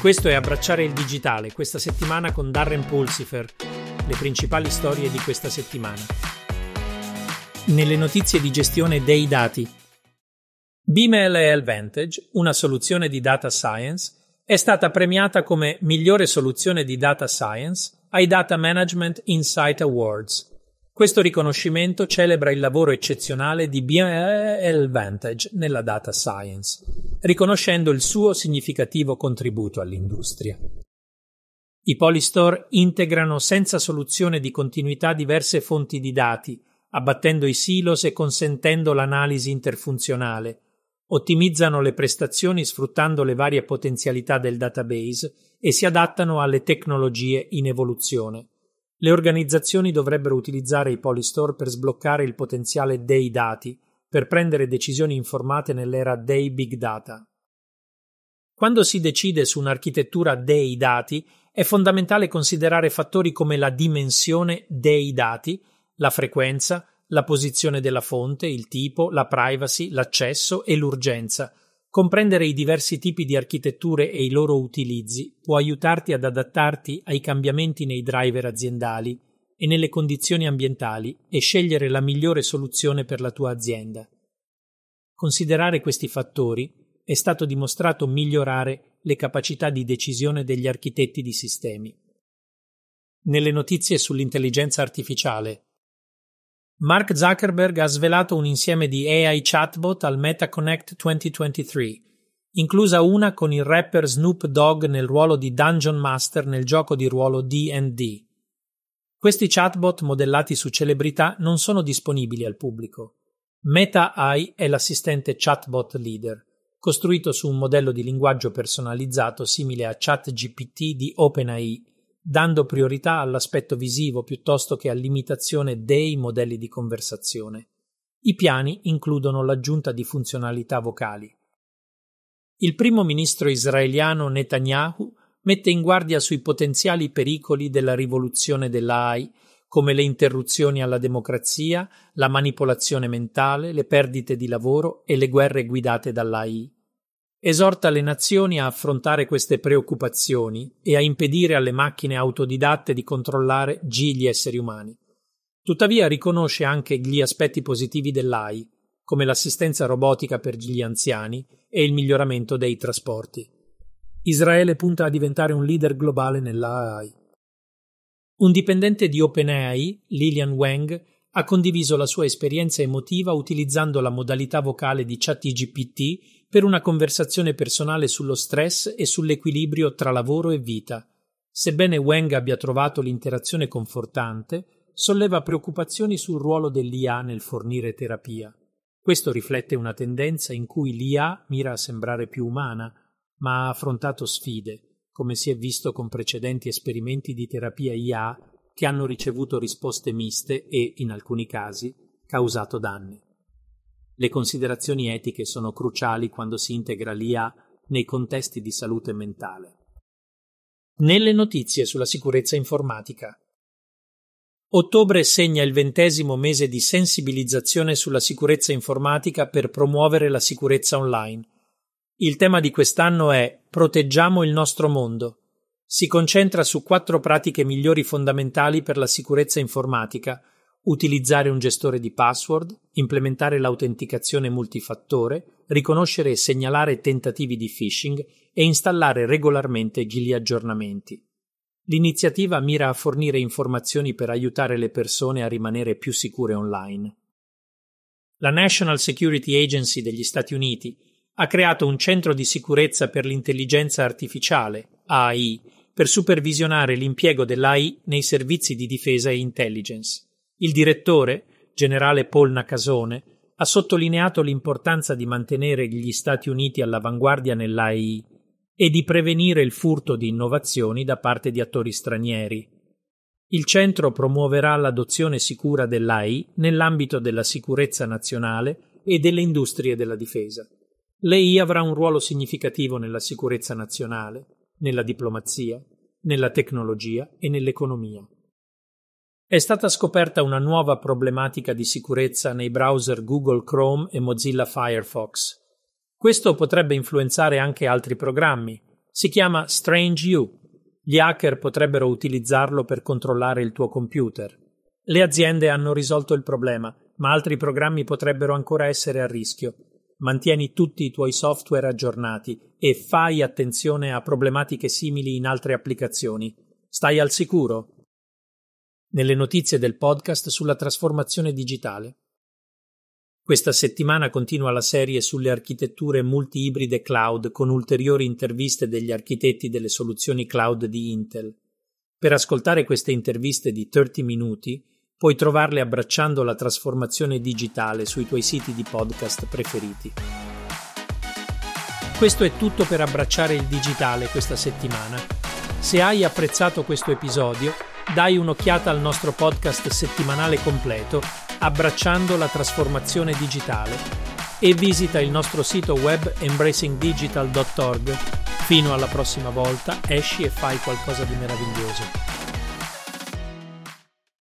Questo è Abbracciare il digitale, questa settimana con Darren Pulsifer, le principali storie di questa settimana. Nelle notizie di gestione dei dati. BML Advantage, una soluzione di data science, è stata premiata come migliore soluzione di data science ai Data Management Insight Awards. Questo riconoscimento celebra il lavoro eccezionale di BML Advantage nella data science riconoscendo il suo significativo contributo all'industria. I Polystore integrano senza soluzione di continuità diverse fonti di dati, abbattendo i silos e consentendo l'analisi interfunzionale, ottimizzano le prestazioni sfruttando le varie potenzialità del database e si adattano alle tecnologie in evoluzione. Le organizzazioni dovrebbero utilizzare i Polystore per sbloccare il potenziale dei dati, per prendere decisioni informate nell'era dei big data. Quando si decide su un'architettura dei dati, è fondamentale considerare fattori come la dimensione dei dati, la frequenza, la posizione della fonte, il tipo, la privacy, l'accesso e l'urgenza. Comprendere i diversi tipi di architetture e i loro utilizzi può aiutarti ad adattarti ai cambiamenti nei driver aziendali e nelle condizioni ambientali e scegliere la migliore soluzione per la tua azienda. Considerare questi fattori è stato dimostrato migliorare le capacità di decisione degli architetti di sistemi. Nelle notizie sull'intelligenza artificiale, Mark Zuckerberg ha svelato un insieme di AI chatbot al Meta Connect 2023, inclusa una con il rapper Snoop Dogg nel ruolo di Dungeon Master nel gioco di ruolo D&D. Questi chatbot modellati su celebrità non sono disponibili al pubblico. Meta AI è l'assistente chatbot leader, costruito su un modello di linguaggio personalizzato simile a ChatGPT di OpenAI, dando priorità all'aspetto visivo piuttosto che all'imitazione dei modelli di conversazione. I piani includono l'aggiunta di funzionalità vocali. Il primo ministro israeliano Netanyahu mette in guardia sui potenziali pericoli della rivoluzione dell'AI, come le interruzioni alla democrazia, la manipolazione mentale, le perdite di lavoro e le guerre guidate dall'AI. Esorta le nazioni a affrontare queste preoccupazioni e a impedire alle macchine autodidatte di controllare G gli esseri umani. Tuttavia riconosce anche gli aspetti positivi dell'AI, come l'assistenza robotica per gli anziani e il miglioramento dei trasporti. Israele punta a diventare un leader globale nella AI. Un dipendente di OpenAI, Lilian Wang, ha condiviso la sua esperienza emotiva utilizzando la modalità vocale di ChatGPT per una conversazione personale sullo stress e sull'equilibrio tra lavoro e vita. Sebbene Wang abbia trovato l'interazione confortante, solleva preoccupazioni sul ruolo dell'IA nel fornire terapia. Questo riflette una tendenza in cui l'IA mira a sembrare più umana, ma ha affrontato sfide, come si è visto con precedenti esperimenti di terapia IA che hanno ricevuto risposte miste e, in alcuni casi, causato danni. Le considerazioni etiche sono cruciali quando si integra l'IA nei contesti di salute mentale. Nelle notizie sulla sicurezza informatica. Ottobre segna il ventesimo mese di sensibilizzazione sulla sicurezza informatica per promuovere la sicurezza online il tema di quest'anno è Proteggiamo il nostro mondo. Si concentra su quattro pratiche migliori fondamentali per la sicurezza informatica, utilizzare un gestore di password, implementare l'autenticazione multifattore, riconoscere e segnalare tentativi di phishing e installare regolarmente gli aggiornamenti. L'iniziativa mira a fornire informazioni per aiutare le persone a rimanere più sicure online. La National Security Agency degli Stati Uniti ha creato un centro di sicurezza per l'intelligenza artificiale, AI, per supervisionare l'impiego dell'AI nei servizi di difesa e intelligence. Il direttore, generale Paul Nakasone, ha sottolineato l'importanza di mantenere gli Stati Uniti all'avanguardia nell'AI e di prevenire il furto di innovazioni da parte di attori stranieri. Il centro promuoverà l'adozione sicura dell'AI nell'ambito della sicurezza nazionale e delle industrie della difesa. Lei avrà un ruolo significativo nella sicurezza nazionale, nella diplomazia, nella tecnologia e nell'economia. È stata scoperta una nuova problematica di sicurezza nei browser Google Chrome e Mozilla Firefox. Questo potrebbe influenzare anche altri programmi, Si chiama Strange U. Gli hacker potrebbero utilizzarlo per controllare il tuo computer. Le aziende hanno risolto il problema, ma altri programmi potrebbero ancora essere a rischio. Mantieni tutti i tuoi software aggiornati e fai attenzione a problematiche simili in altre applicazioni. Stai al sicuro? Nelle notizie del podcast sulla trasformazione digitale. Questa settimana continua la serie sulle architetture multi-ibride cloud con ulteriori interviste degli architetti delle soluzioni cloud di Intel. Per ascoltare queste interviste di 30 minuti puoi trovarle abbracciando la trasformazione digitale sui tuoi siti di podcast preferiti. Questo è tutto per abbracciare il digitale questa settimana. Se hai apprezzato questo episodio, dai un'occhiata al nostro podcast settimanale completo abbracciando la trasformazione digitale e visita il nostro sito web embracingdigital.org. Fino alla prossima volta, esci e fai qualcosa di meraviglioso.